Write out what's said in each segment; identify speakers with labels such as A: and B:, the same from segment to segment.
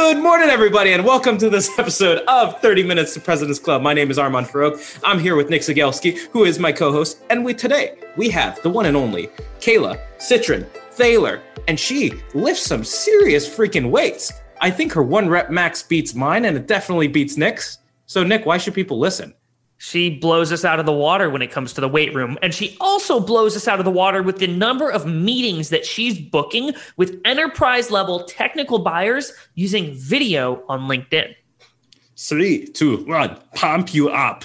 A: Good morning, everybody, and welcome to this episode of 30 Minutes to President's Club. My name is Armand Farrokh. I'm here with Nick Cegelski, who is my co-host, and we today we have the one and only Kayla Citron Thaler, and she lifts some serious freaking weights. I think her one rep max beats mine, and it definitely beats Nick's. So, Nick, why should people listen?
B: She blows us out of the water when it comes to the weight room. And she also blows us out of the water with the number of meetings that she's booking with enterprise level technical buyers using video on LinkedIn.
C: Three, two, one, pump you up.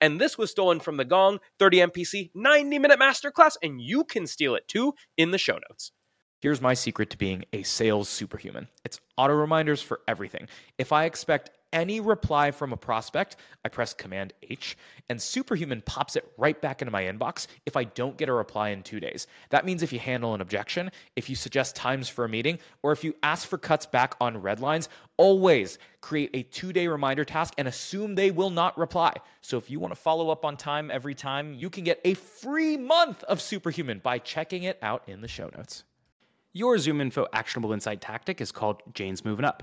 A: And this was stolen from the Gong 30 MPC 90 minute masterclass, and you can steal it too in the show notes. Here's my secret to being a sales superhuman it's auto reminders for everything. If I expect any reply from a prospect, I press Command H, and Superhuman pops it right back into my inbox if I don't get a reply in two days. That means if you handle an objection, if you suggest times for a meeting, or if you ask for cuts back on red lines, always create a two day reminder task and assume they will not reply. So if you want to follow up on time every time, you can get a free month of Superhuman by checking it out in the show notes. Your Zoom Info actionable insight tactic is called Jane's Moving Up.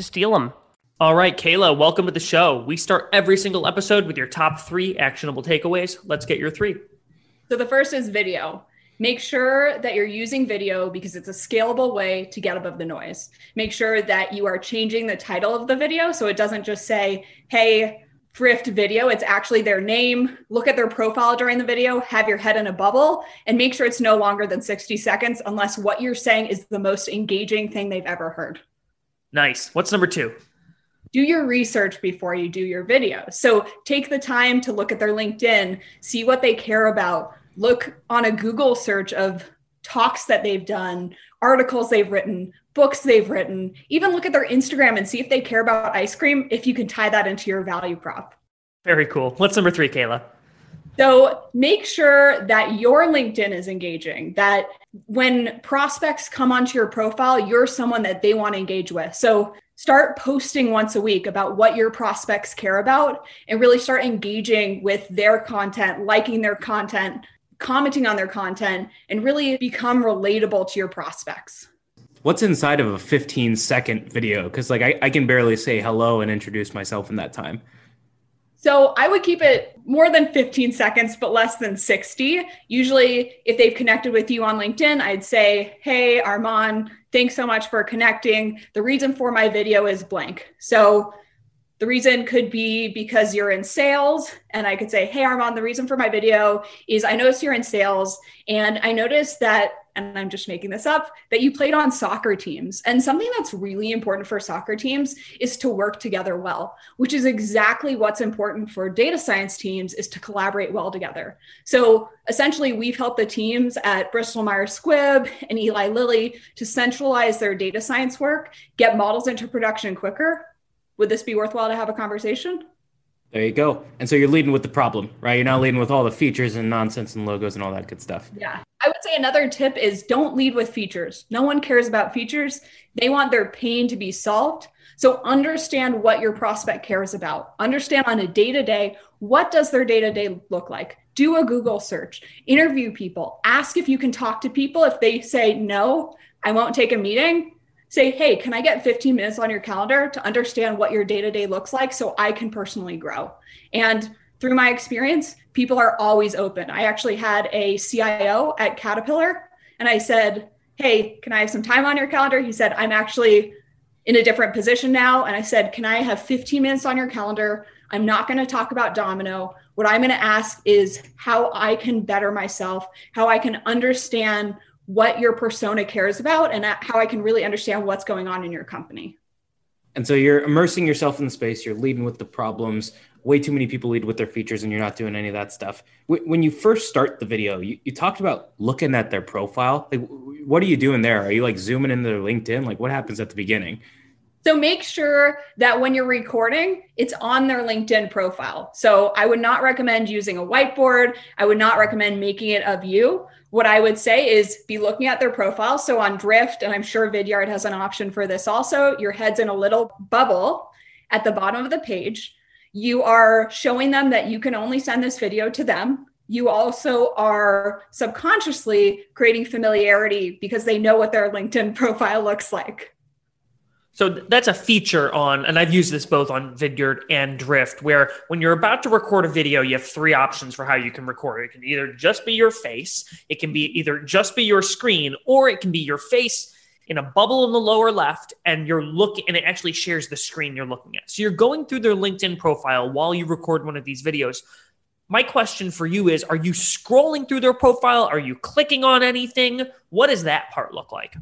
D: to steal them.
B: All right, Kayla, welcome to the show. We start every single episode with your top three actionable takeaways. Let's get your three.
E: So the first is video. Make sure that you're using video because it's a scalable way to get above the noise. Make sure that you are changing the title of the video so it doesn't just say, hey, Drift video. It's actually their name. Look at their profile during the video, have your head in a bubble, and make sure it's no longer than 60 seconds unless what you're saying is the most engaging thing they've ever heard.
B: Nice. What's number two?
E: do your research before you do your video. So take the time to look at their LinkedIn, see what they care about, look on a Google search of talks that they've done, articles they've written, books they've written, even look at their Instagram and see if they care about ice cream, if you can tie that into your value prop.
B: Very cool. What's number three, Kayla?
E: So make sure that your LinkedIn is engaging, that when prospects come onto your profile, you're someone that they want to engage with. So start posting once a week about what your prospects care about and really start engaging with their content, liking their content, commenting on their content, and really become relatable to your prospects.
C: What's inside of a 15 second video? Because like I, I can barely say hello and introduce myself in that time.
E: So I would keep it more than 15 seconds, but less than 60. Usually, if they've connected with you on LinkedIn, I'd say, Hey, Armand, thanks so much for connecting. The reason for my video is blank. So the reason could be because you're in sales. And I could say, Hey, Armand, the reason for my video is I noticed you're in sales. And I noticed that and I'm just making this up, that you played on soccer teams. And something that's really important for soccer teams is to work together well, which is exactly what's important for data science teams is to collaborate well together. So essentially, we've helped the teams at Bristol Myers Squibb and Eli Lilly to centralize their data science work, get models into production quicker. Would this be worthwhile to have a conversation?
C: There you go. And so you're leading with the problem, right? You're not leading with all the features and nonsense and logos and all that good stuff.
E: Yeah. I would say another tip is don't lead with features. No one cares about features. They want their pain to be solved. So understand what your prospect cares about. Understand on a day to day, what does their day to day look like? Do a Google search, interview people, ask if you can talk to people. If they say, no, I won't take a meeting, say, hey, can I get 15 minutes on your calendar to understand what your day to day looks like so I can personally grow? And through my experience, people are always open. I actually had a CIO at Caterpillar and I said, hey, can I have some time on your calendar? He said, I'm actually in a different position now. And I said, can I have 15 minutes on your calendar? I'm not going to talk about Domino. What I'm going to ask is how I can better myself, how I can understand what your persona cares about and how I can really understand what's going on in your company.
C: And so you're immersing yourself in the space, you're leading with the problems. Way too many people lead with their features and you're not doing any of that stuff. When you first start the video, you, you talked about looking at their profile. Like, what are you doing there? Are you like zooming into their LinkedIn? Like, what happens at the beginning?
E: So make sure that when you're recording, it's on their LinkedIn profile. So I would not recommend using a whiteboard. I would not recommend making it of you what I would say is be looking at their profile. So on Drift, and I'm sure Vidyard has an option for this also, your head's in a little bubble at the bottom of the page. You are showing them that you can only send this video to them. You also are subconsciously creating familiarity because they know what their LinkedIn profile looks like.
B: So that's a feature on, and I've used this both on Vidyard and Drift, where when you're about to record a video, you have three options for how you can record it. Can either just be your face, it can be either just be your screen, or it can be your face in a bubble in the lower left, and you're looking, and it actually shares the screen you're looking at. So you're going through their LinkedIn profile while you record one of these videos. My question for you is Are you scrolling through their profile? Are you clicking on anything? What does that part look like?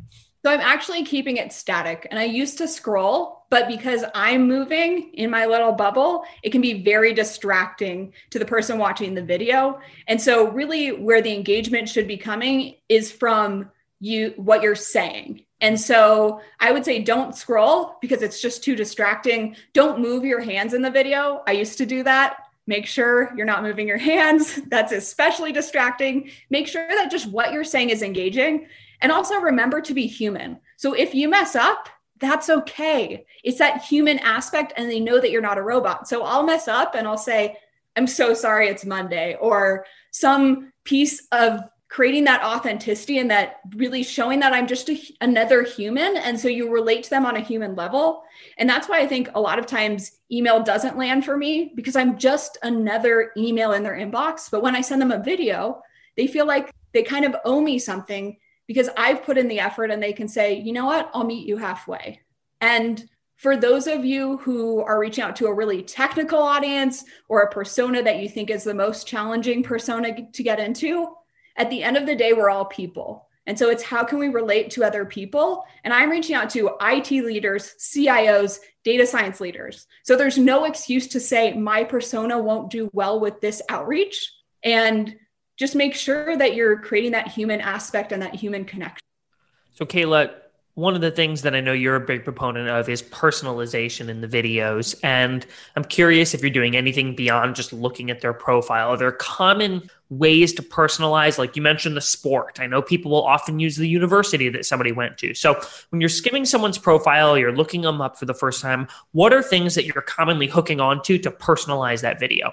E: So I'm actually keeping it static. And I used to scroll, but because I'm moving in my little bubble, it can be very distracting to the person watching the video. And so, really, where the engagement should be coming is from you, what you're saying. And so I would say don't scroll because it's just too distracting. Don't move your hands in the video. I used to do that. Make sure you're not moving your hands. That's especially distracting. Make sure that just what you're saying is engaging. And also remember to be human. So if you mess up, that's okay. It's that human aspect, and they know that you're not a robot. So I'll mess up and I'll say, I'm so sorry it's Monday, or some piece of creating that authenticity and that really showing that I'm just a, another human. And so you relate to them on a human level. And that's why I think a lot of times email doesn't land for me because I'm just another email in their inbox. But when I send them a video, they feel like they kind of owe me something because I've put in the effort and they can say, you know what, I'll meet you halfway. And for those of you who are reaching out to a really technical audience or a persona that you think is the most challenging persona to get into, at the end of the day, we're all people. And so it's how can we relate to other people? And I'm reaching out to IT leaders, CIOs, data science leaders. So there's no excuse to say my persona won't do well with this outreach. And just make sure that you're creating that human aspect and that human connection.
B: So, Kayla, one of the things that I know you're a big proponent of is personalization in the videos. And I'm curious if you're doing anything beyond just looking at their profile. Are there common ways to personalize? Like you mentioned the sport. I know people will often use the university that somebody went to. So when you're skimming someone's profile, you're looking them up for the first time, what are things that you're commonly hooking onto to personalize that video?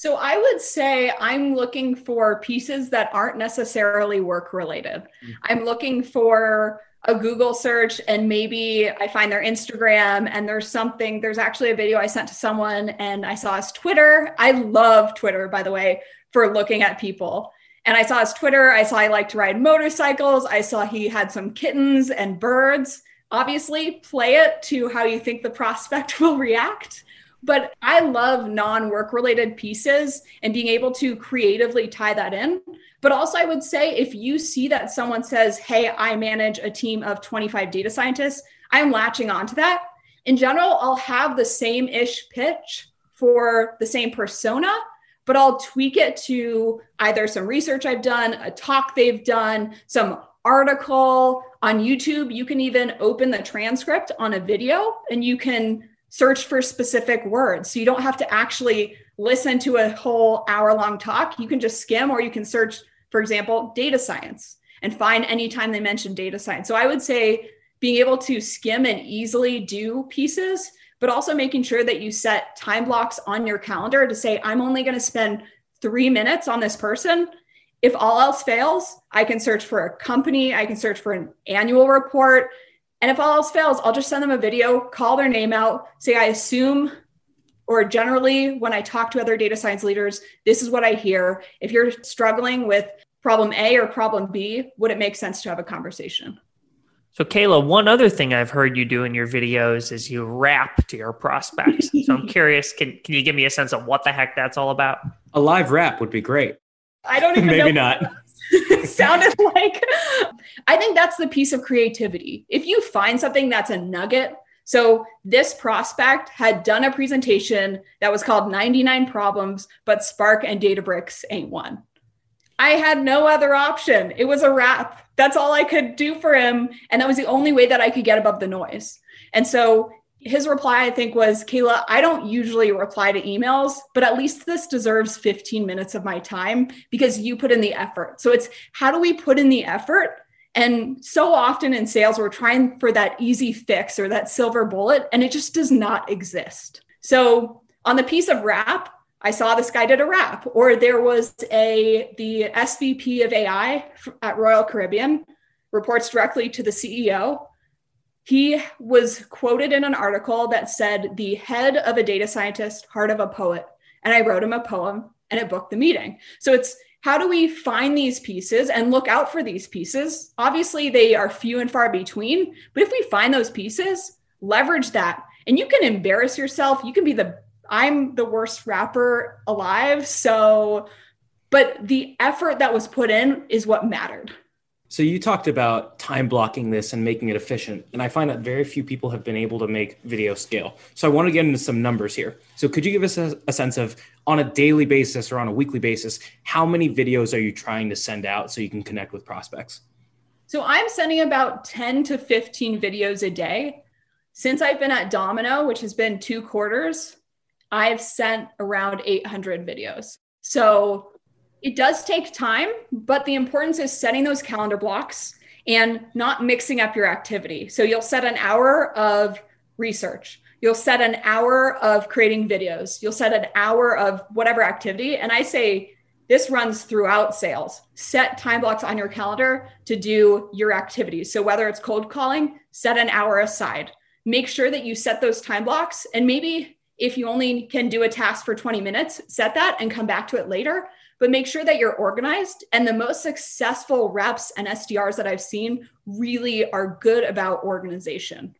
E: So I would say I'm looking for pieces that aren't necessarily work related. Mm-hmm. I'm looking for a Google search and maybe I find their Instagram and there's something, there's actually a video I sent to someone and I saw his Twitter. I love Twitter, by the way, for looking at people. And I saw his Twitter. I saw he liked to ride motorcycles. I saw he had some kittens and birds. Obviously, play it to how you think the prospect will react. But I love non work related pieces and being able to creatively tie that in. But also, I would say if you see that someone says, Hey, I manage a team of 25 data scientists, I'm latching onto that. In general, I'll have the same ish pitch for the same persona, but I'll tweak it to either some research I've done, a talk they've done, some article on YouTube. You can even open the transcript on a video and you can search for specific words. So you don't have to actually listen to a whole hour long talk. You can just skim or you can search, for example, data science and find anytime they mention data science. So I would say being able to skim and easily do pieces, but also making sure that you set time blocks on your calendar to say, I'm only going to spend three minutes on this person. If all else fails, I can search for a company, I can search for an annual report, and if all else fails, I'll just send them a video, call their name out, say, I assume, or generally when I talk to other data science leaders, this is what I hear. If you're struggling with problem A or problem B, would it make sense to have a conversation?
B: So, Kayla, one other thing I've heard you do in your videos is you rap to your prospects. so, I'm curious, can, can you give me a sense of what the heck that's all about?
C: A live rap would be great.
E: I don't even
C: Maybe
E: know.
C: not.
E: sounded like. I think that's the piece of creativity. If you find something that's a nugget, so this prospect had done a presentation that was called 99 Problems, but Spark and Databricks ain't one. I had no other option. It was a rap. That's all I could do for him. And that was the only way that I could get above the noise. And so his reply, I think, was Kayla, I don't usually reply to emails, but at least this deserves 15 minutes of my time because you put in the effort. So it's how do we put in the effort? And so often in sales, we're trying for that easy fix or that silver bullet, and it just does not exist. So on the piece of rap, I saw this guy did a rap, or there was a the SVP of AI at Royal Caribbean reports directly to the CEO he was quoted in an article that said, the head of a data scientist, heart of a poet. And I wrote him a poem and it booked the meeting. So it's how do we find these pieces and look out for these pieces? Obviously, they are few and far between, but if we find those pieces, leverage that. And you can embarrass yourself. You can be the, I'm the worst rapper alive. So, but the effort that was put in is what mattered.
C: So you talked about time blocking this and making it efficient, and I find that very few people have been able to make video scale. So I want to get into some numbers here. So could you give us a, a, sense of on a daily basis or on a weekly basis, how many videos are you trying to send out so you can connect with prospects?
E: So I'm sending about 10 to 15 videos a day. Since I've been at Domino, which has been two quarters, I've sent around 800 videos. So it does take time, but the importance is setting those calendar blocks and not mixing up your activity. So you'll set an hour of research. You'll set an hour of creating videos. You'll set an hour of whatever activity. And I say this runs throughout sales. Set time blocks on your calendar to do your activities. So whether it's cold calling, set an hour aside. Make sure that you set those time blocks. And maybe if you only can do a task for 20 minutes, set that and come back to it later but make sure that you're organized. And the most successful reps and SDRs that I've seen really are good about organization.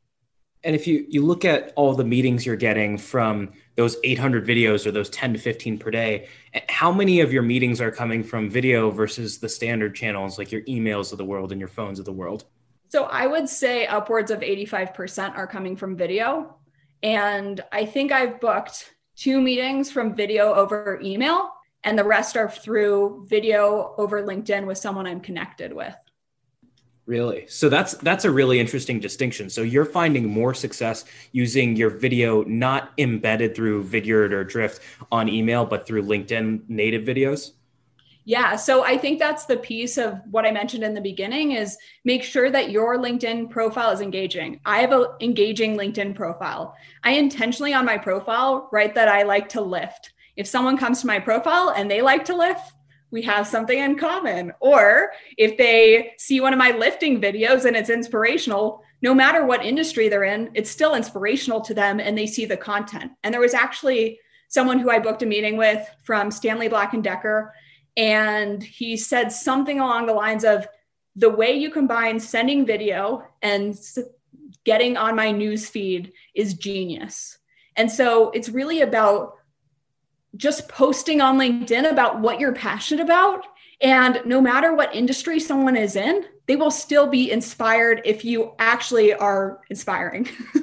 C: And if you you look at all the meetings you're getting from those 800 videos or those 10 to 15 per day, how many of your meetings are coming from video versus the standard channels like your emails of the world and your phones of the world?
E: So I would say upwards of 85% are coming from video. And I think I've booked two meetings from video over email and the rest are through video over LinkedIn with someone I'm connected with.
C: Really? So that's that's a really interesting distinction. So you're finding more success using your video not embedded through Vidyard or Drift on email, but through LinkedIn native videos?
E: Yeah, so I think that's the piece of what I mentioned in the beginning is make sure that your LinkedIn profile is engaging. I have an engaging LinkedIn profile. I intentionally on my profile write that I like to lift if someone comes to my profile and they like to lift, we have something in common. Or if they see one of my lifting videos and it's inspirational, no matter what industry they're in, it's still inspirational to them and they see the content. And there was actually someone who I booked a meeting with from Stanley Black and Decker and he said something along the lines of the way you combine sending video and getting on my news feed is genius. And so it's really about just posting on LinkedIn about what you're passionate about. And no matter what industry someone is in, they will still be inspired if you actually are inspiring.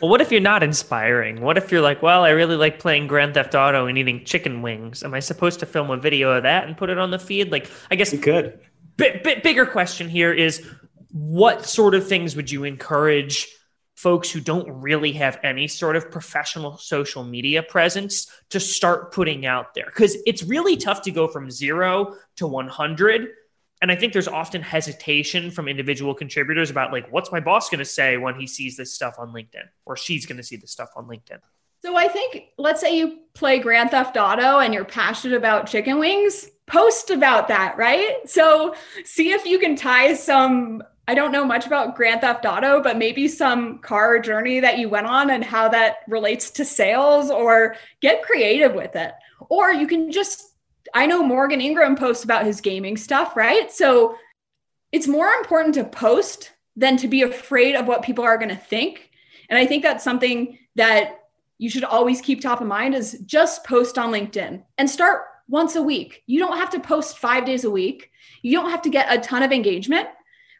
B: well, what if you're not inspiring? What if you're like, well, I really like playing Grand Theft Auto and eating chicken wings? Am I supposed to film a video of that and put it on the feed? Like, I guess
C: you could.
B: Bit, bit bigger question here is what sort of things would you encourage folks who don't really have any sort of professional social media presence to start putting out there. Because it's really tough to go from zero to 100 and i think there's often hesitation from individual contributors about like what's my boss going to say when he sees this stuff on linkedin or she's going to see this stuff on linkedin?
E: So i think let's say you play grand theft auto and you're passionate about chicken wings post about that right? So see if you can tie some I don't know much about Grand Theft Auto, but maybe some car journey that you went on and how that relates to sales or get creative with it. Or you can just, I know Morgan Ingram posts about his gaming stuff, right? So it's more important to post than to be afraid of what people are going to think. And I think that's something that you should always keep top of mind is just post on LinkedIn and start once a week. You don't have to post five days a week. You don't have to get a ton of engagement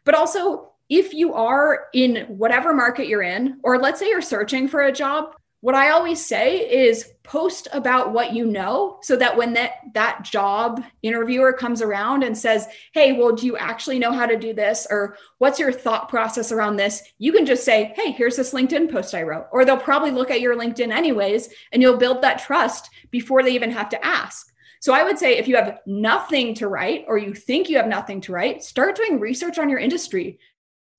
E: but also, if you are in whatever market you're in, or let's say you're searching for a job, what I always say is post about what you know so that when that that job interviewer comes around and says, "Hey, well, do you actually know how to do this or what's your thought process around this?" you can just say, "Hey, here's this LinkedIn post I wrote." Or they'll probably look at your LinkedIn anyways and you'll build that trust before they even have to ask. So I would say if you have nothing to write or you think you have nothing to write, start doing research on your industry.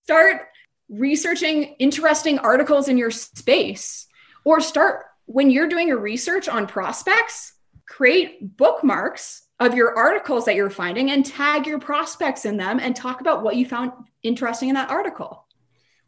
E: Start researching interesting articles in your space or start when you're doing your research on prospects, create bookmarks of your articles that you're finding and tag your prospects in them and talk about what you found interesting in that article.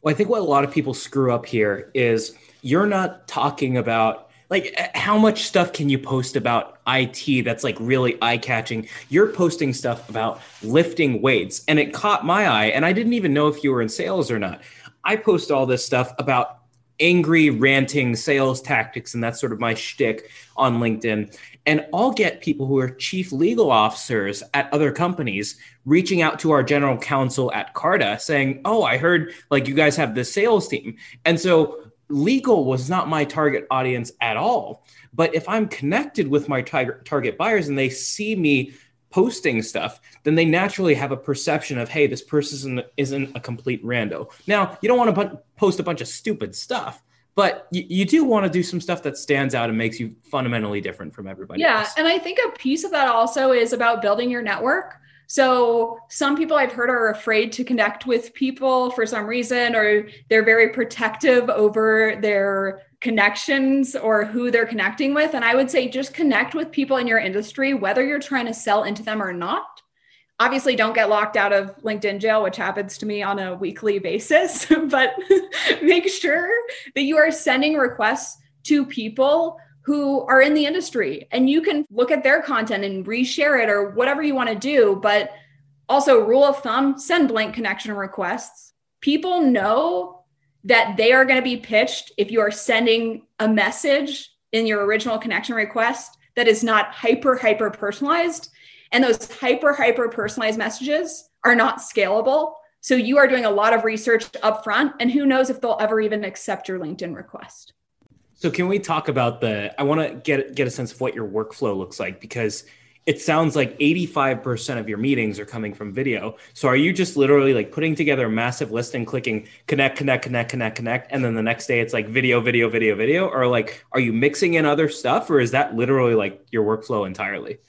C: Well, I think what a lot of people screw up here is you're not talking about like uh, how much stuff can you post about IT that's like really eye catching? You're posting stuff about lifting weights, and it caught my eye, and I didn't even know if you were in sales or not. I post all this stuff about angry, ranting sales tactics, and that's sort of my shtick on LinkedIn. And I'll get people who are chief legal officers at other companies reaching out to our general counsel at Carta saying, Oh, I heard like you guys have this sales team. And so legal was not my target audience at all. But if I'm connected with my tar- target buyers and they see me posting stuff, then they naturally have a perception of, hey, this person isn't, a complete rando. Now, you don't want to post a bunch of stupid stuff, but you, you do want to do some stuff that stands out and makes you fundamentally different from everybody
E: yeah,
C: else.
E: and I think a piece of that also is about building your network. So some people I've heard are afraid to connect with people for some reason, or they're very protective over their connections or who they're connecting with. And I would say just connect with people in your industry, whether you're trying to sell into them or not. Obviously, don't get locked out of LinkedIn jail, which happens to me on a weekly basis, but make sure that you are sending requests to people who are in the industry and you can look at their content and reshare it or whatever you want to do but also rule of thumb send blank connection requests. People know that they are going to be pitched if you are sending a message in your original connection request that is not hyper hyper personalized and those hyper hyper personalized messages are not scalable. So you are doing a lot of research up front and who knows if they'll ever even accept your linkedin request
C: so can we talk about the? I want to get get a sense of what your workflow looks like because it sounds like 85% of your meetings are coming from video. So are you just literally like putting together a massive list and clicking connect, connect, connect, connect, connect, and then the next day it's like video, video, video, video, or like are you mixing in other stuff, or is that literally like your workflow entirely?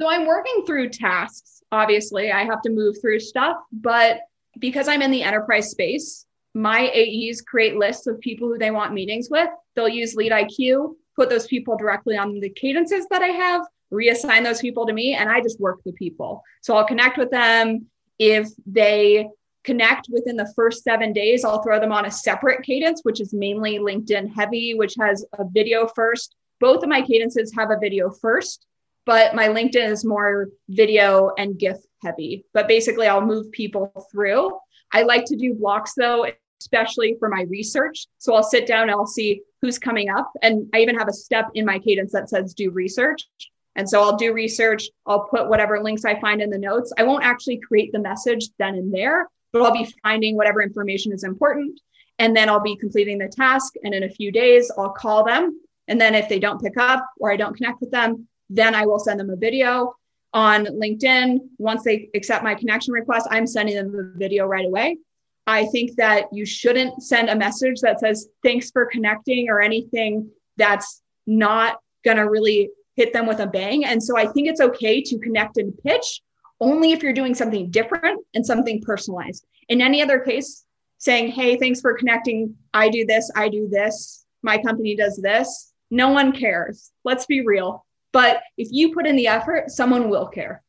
E: So I'm working through tasks. Obviously, I have to move through stuff, but because I'm in the enterprise space, my AEs create lists of people who they want meetings with. They'll use Lead IQ, put those people directly on the cadences that I have, reassign those people to me and I just work the people. So I'll connect with them. If they connect within the first seven days, I'll throw them on a separate cadence, which is mainly LinkedIn heavy, which has a video first. Both of my cadences have a video first, but my LinkedIn is more video and GIF heavy. But basically, I'll move people through. I like to do blocks though, especially for my research. So I'll sit down and I'll see who's coming up. And I even have a step in my cadence that says do research. And so I'll do research. I'll put whatever links I find in the notes. I won't actually create the message then and there, but I'll be finding whatever information is important. And then I'll be completing the task. And in a few days, I'll call them. And then if they don't pick up or I don't connect with them, then I will send them a video on LinkedIn. Once they accept my connection request, I'm sending them the video right away. I think that you shouldn't send a message that says, thanks for connecting or anything that's not going to really hit them with a bang. And so I think it's okay to connect and pitch only if you're doing something different and something personalized. In any other case, saying, hey, thanks for connecting. I do this, I do this, my company does this. No one cares. Let's be real. But if you put in the effort, someone will care.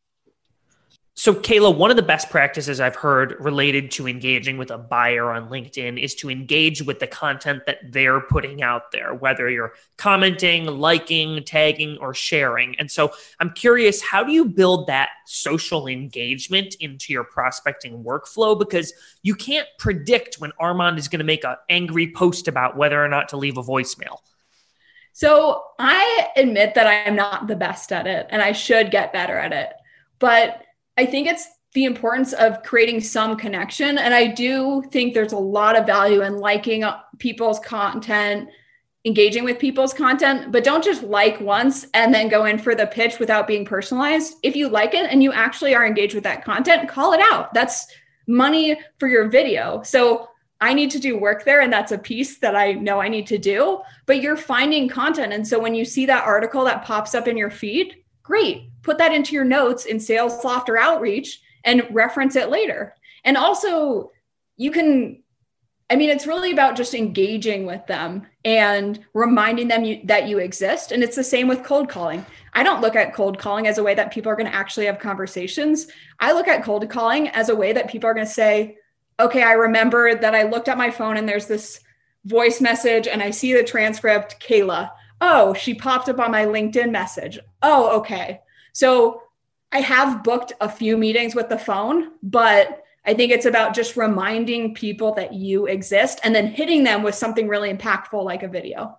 B: So, Kayla, one of the best practices I've heard related to engaging with a buyer on LinkedIn is to engage with the content that they're putting out there, whether you're commenting, liking, tagging, or sharing. And so, I'm curious, how do you build that social engagement into your prospecting workflow? Because you can't predict when Armand is going to make an angry post about whether or not to leave a voicemail.
E: So, I admit that I am not the best at it and I should get better at it. But I think it's the importance of creating some connection. And I do think there's a lot of value in liking uh, people's content, engaging with people's content, but don't just like once and then go in for the pitch without being personalized. If you like it and you actually are engaged with that content, call it out. That's money for your video. So I need to do work there, and that's a piece that I know I need to do. But you're finding content. And so when you see that article that pops up in your feed, great put that into your notes in sales SalesLoft or outreach and reference it later. And also you can i mean it's really about just engaging with them and reminding them you, that you exist. And it's the same with cold calling. I don't look at cold calling as a way that people are going to actually have conversations. I look at cold calling as a way that people are going to say okay i remember that i looked at my phone and there's this voice message and i see the transcript kayla. Oh, she popped up on my LinkedIn message. Oh, okay. So I have booked a few meetings with the phone, but I think it's about just reminding people that you exist and then hitting them with something really impactful like a video.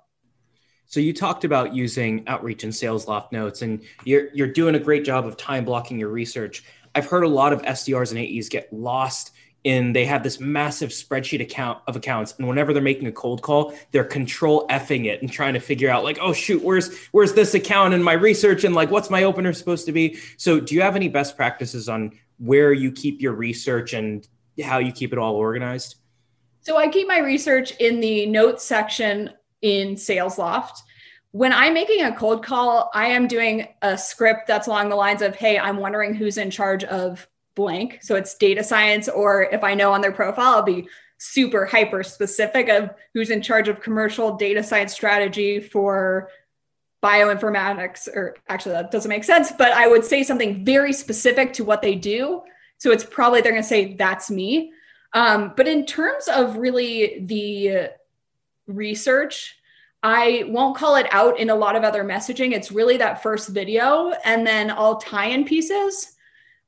C: So you talked about using outreach and SalesLoft notes, and you're you're doing a great job of time blocking your research. I've heard a lot of SDRs and AEs get lost in they have this massive spreadsheet account of accounts and whenever they're making a cold call they're control effing it and trying to figure out like oh shoot where's where's this account in my research and like what's my opener supposed to be? So do you have any best practices on where you keep your research and how you keep it all organized?
E: So i keep my research in the notes section in SalesLoft when I'm making a cold call, I am doing a script that's along the lines of, Hey, I'm wondering who's in charge of blank. So it's data science, or if I know on their profile, I'll be super hyper specific of who's in charge of commercial data science strategy for bioinformatics, or actually, that doesn't make sense, but I would say something very specific to what they do. So it's probably they're going to say, that's me. Um, but in terms of really the research, I won't call it out in a lot of other messaging. It's really that first video and then all tie in pieces.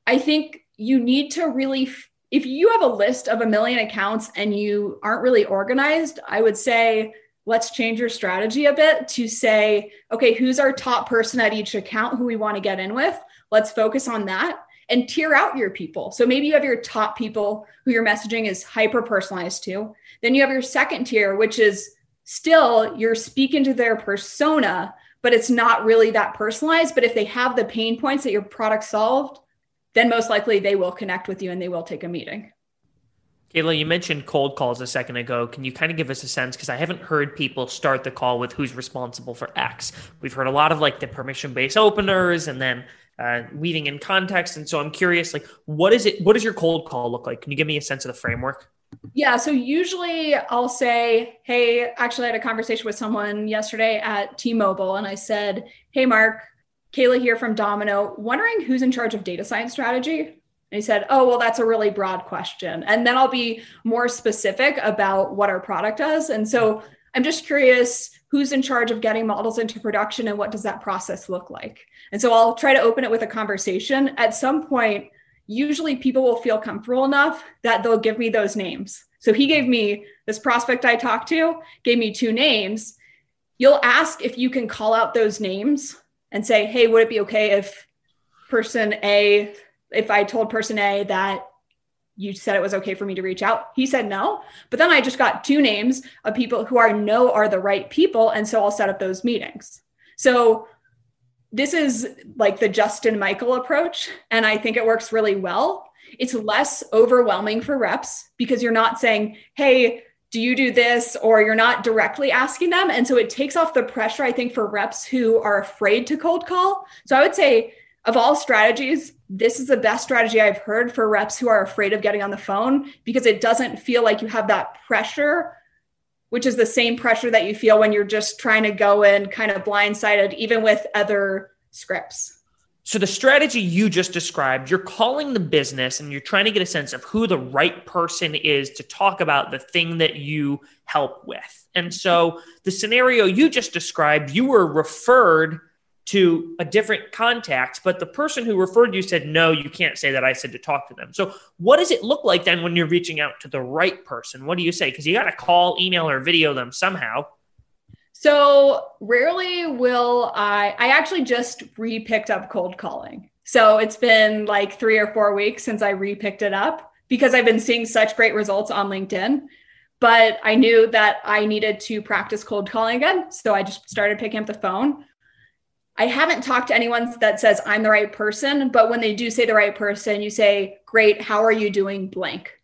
E: I think you need to really if you have a list of a million accounts and you aren't really organized i would say let's change your strategy a bit to say okay who's our top person at each account who we want to get in with? Let's focus on that and tier out your people. So maybe you have your top people who your messaging is hyper personalized to. Then you have your second tier which is still you're speaking to their persona but it's not really that personalized. But if they have the pain points that your product solved then most likely they will connect with you and they will take a meeting.
B: Kayla, you mentioned cold calls a second ago. Can you kind of give us a sense? Because I haven't heard people start the call with who's responsible for X. We've heard a lot of like the permission based openers and then uh, weaving in context. And so I'm curious, like, what is it? What does your cold call look like? Can you give me a sense of the framework?
E: Yeah. So usually I'll say, Hey, actually, I had a conversation with someone yesterday at T Mobile and I said, Hey, Mark, Kayla here from Domino, wondering who's in charge of data science strategy. And he said, Oh, well, that's a really broad question. And then I'll be more specific about what our product does. And so I'm just curious who's in charge of getting models into production and what does that process look like? And so I'll try to open it with a conversation. At some point, usually people will feel comfortable enough that they'll give me those names. So he gave me this prospect I talked to, gave me two names. You'll ask if you can call out those names and say, hey, would it be okay if person A, if I told person A that you said it was okay for me to reach out. He said no. But then I just got two names of people who I know are the right people. And so I'll set up those meetings. So this is like the Justin Michael approach. And I think it works really well. It's less overwhelming for reps because you're not saying, hey, do you do this? Or you're not directly asking them. And so it takes off the pressure, I think, for reps who are afraid to cold call. So I would say, of all strategies, this is the best strategy I've heard for reps who are afraid of getting on the phone because it doesn't feel like you have that pressure, which is the same pressure that you feel when you're just trying to go in kind of blindsided, even with other scripts.
B: So, the strategy you just described, you're calling the business and you're trying to get a sense of who the right person is to talk about the thing that you help with. And so, the scenario you just described, you were referred to a different contact, but the person who referred you said, no, you can't say that I said to talk to them. So, what does it look like then when you're reaching out to the right person? What do you say? Because you got to call, email, or video them somehow.
E: So, rarely will I, I actually just re picked up cold calling. So, it's been like three or four weeks since I re picked it up because I've been seeing such great results on LinkedIn. But I knew that I needed to practice cold calling again. So, I just started picking up the phone I haven't talked to anyone that says I'm the right person, but when they do say the right person, you say, Great, how are you doing blank?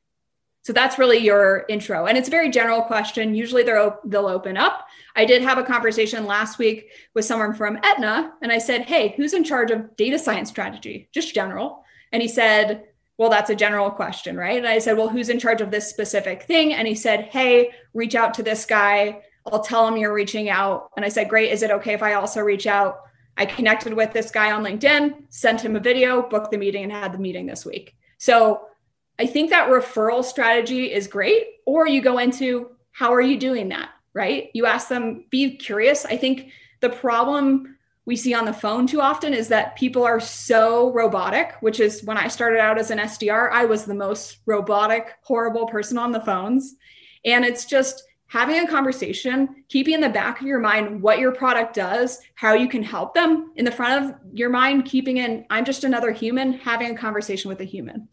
E: So that's really your intro. And it's a very general question. Usually they'll, they'll open up. I did have a conversation last week with someone from Aetna, and I said, Hey, who's in charge of data science strategy? Just general. And he said, Well, that's a general question, right? And I said, Well, who's in charge of this specific thing? And he said, Hey, reach out to this guy. I'll tell him you're reaching out. And I said, Great. Is it okay if I also reach out? I connected with this guy on LinkedIn, sent him a video, booked the meeting, and had the meeting this week. So I think that referral strategy is great. Or you go into how are you doing that, right? You ask them, be curious. I think the problem we see on the phone too often is that people are so robotic, which is when I started out as an SDR, I was the most robotic, horrible person on the phones. And it's just, having a conversation, keeping in the back of your mind what your product does, how you can help them, in the front of your mind, keeping in, I'm just another human, having a conversation with a human.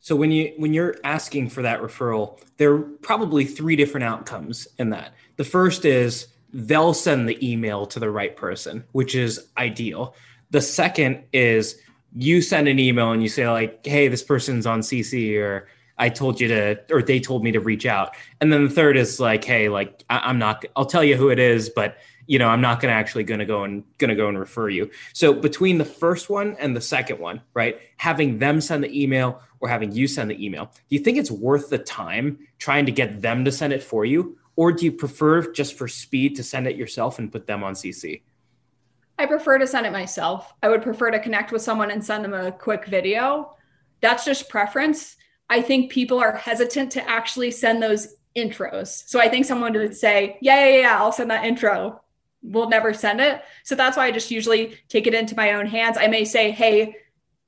C: So when you when you're asking for that referral, there are probably three different outcomes in that. The first is they'll send the email to the right person, which is ideal. The second is you send an email and you say like, "Hey, this person's on CC," or I told you to, or they told me to reach out. And then the third is like, hey, like I, am not, I'll tell you who it is, but you know, I'm not going to actually going to go and going to go and refer you. So between the first one and the second one, right, having them send the email or having you send the email, do you think it's worth the time trying to get them to send it for you, or do you prefer just for speed to send it yourself and put them on CC?
E: I prefer to send it myself. I would prefer to connect with someone and send them a quick video. That's just preference. I think people are hesitant to actually send those intros. So I think someone would say, yeah, yeah, yeah, I'll send that intro. We'll never send it. So that's why I just usually take it into my own hands. I may say, hey,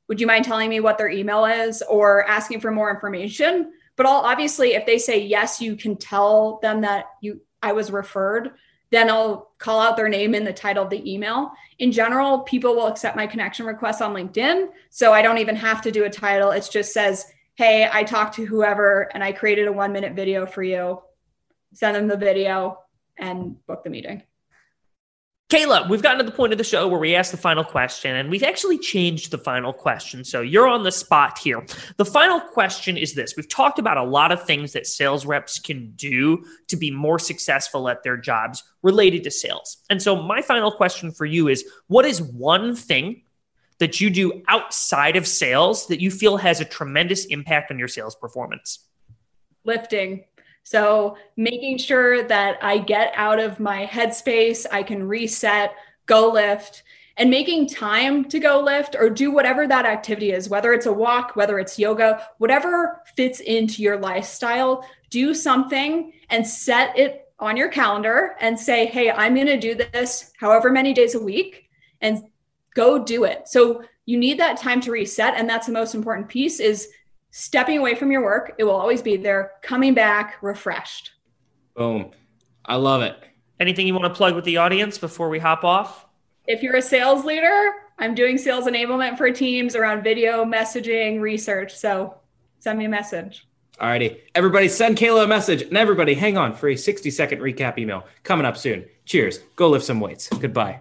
E: would you mind telling me what their email is or asking for more information? But I'll obviously, if they say yes, you can tell them that you I was referred, then I'll call out their name in the title of the email. In general, people will accept my connection request on LinkedIn. So I don't even have to do a title. It just says, hey, I talked to whoever and I created a one minute video for you. Send them the video and book the meeting.
B: Kayla, we've gotten to the point of the show where we ask the final question, and we've actually changed the final question. So you're on the spot here. The final question is this We've talked about a lot of things that sales reps can do to be more successful at their jobs related to sales. And so my final question for you is what is one thing that you do outside of sales that you feel has a tremendous impact on your sales performance?
E: Lifting. So, making sure that I get out of my headspace, I can reset, go lift. and making time to go lift or do whatever that activity is, whether it's a walk, whether it's yoga, whatever fits into your lifestyle, do something and set it on your calendar and say, Hey, I'm going to do this however many days a week and go do it. So you need that time to reset. And that's the most important piece is stepping away from your work. It will always be there, coming back refreshed.
C: Boom. I love it.
B: Anything you want to plug with the audience before we hop off?
E: If you're a sales leader, I'm doing sales enablement for teams around video, messaging, research. So send me a message.
C: Alrighty. Everybody send Kayla a message and everybody hang on for a 60 second recap email coming up soon. Cheers. Go lift some weights. Goodbye.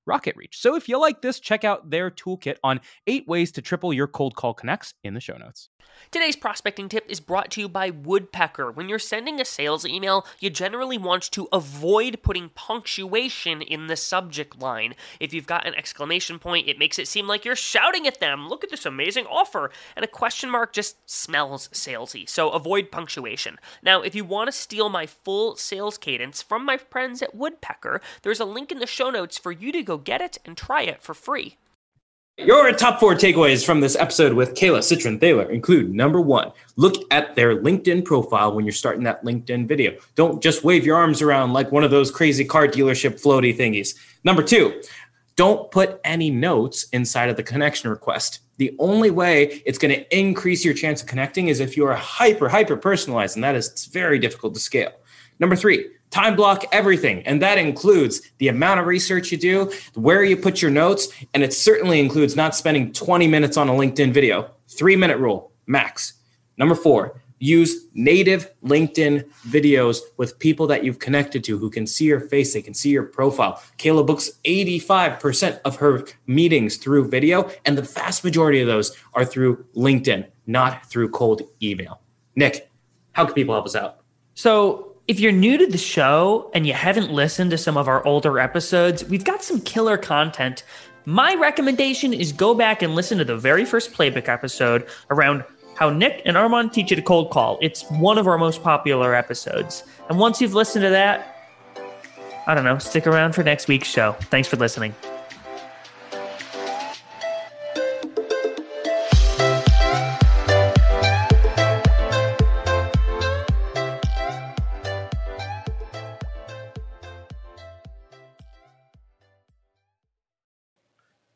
A: RocketReach. So if you like this, check out their toolkit on eight ways to triple your cold call connects in the show notes.
D: Today's prospecting tip is brought to you by Woodpecker. When you're sending a sales email, you generally want to avoid putting punctuation in the subject line. If you've got an exclamation point, it makes it seem like you're shouting at them, look at this amazing offer. And a question mark just smells salesy. So avoid punctuation. Now, if you want to steal my full sales cadence from my friends at Woodpecker, there's a link in the show notes for you to go get it and try it for free.
C: Your top four takeaways from this episode with Kayla Citron Thaler include number one, look at their LinkedIn profile when you're starting that LinkedIn video. Don't just wave your arms around like one of those crazy car dealership floaty thingies. Number two, don't put any notes inside of the connection request. The only way it's going to increase your chance of connecting is if you are hyper, hyper personalized, and that is very difficult to scale. Number three, time block everything. And that includes the amount of research you do, where you put your notes, and it certainly includes not spending 20 minutes on a LinkedIn video. Three minute rule, max. Number four, use native LinkedIn videos with people that you've connected to who can see your face, they can see your profile. Kayla books 85% of her meetings through video, and the vast majority of those are through LinkedIn, not through cold email. Nick, how can people help us out?
B: So, if you're new to the show and you haven't listened to some of our older episodes, we've got some killer content. My recommendation is go back and listen to the very first playbook episode around how Nick and Armand teach you to cold call. It's one of our most popular episodes. And once you've listened to that, I don't know, stick around for next week's show. Thanks for listening.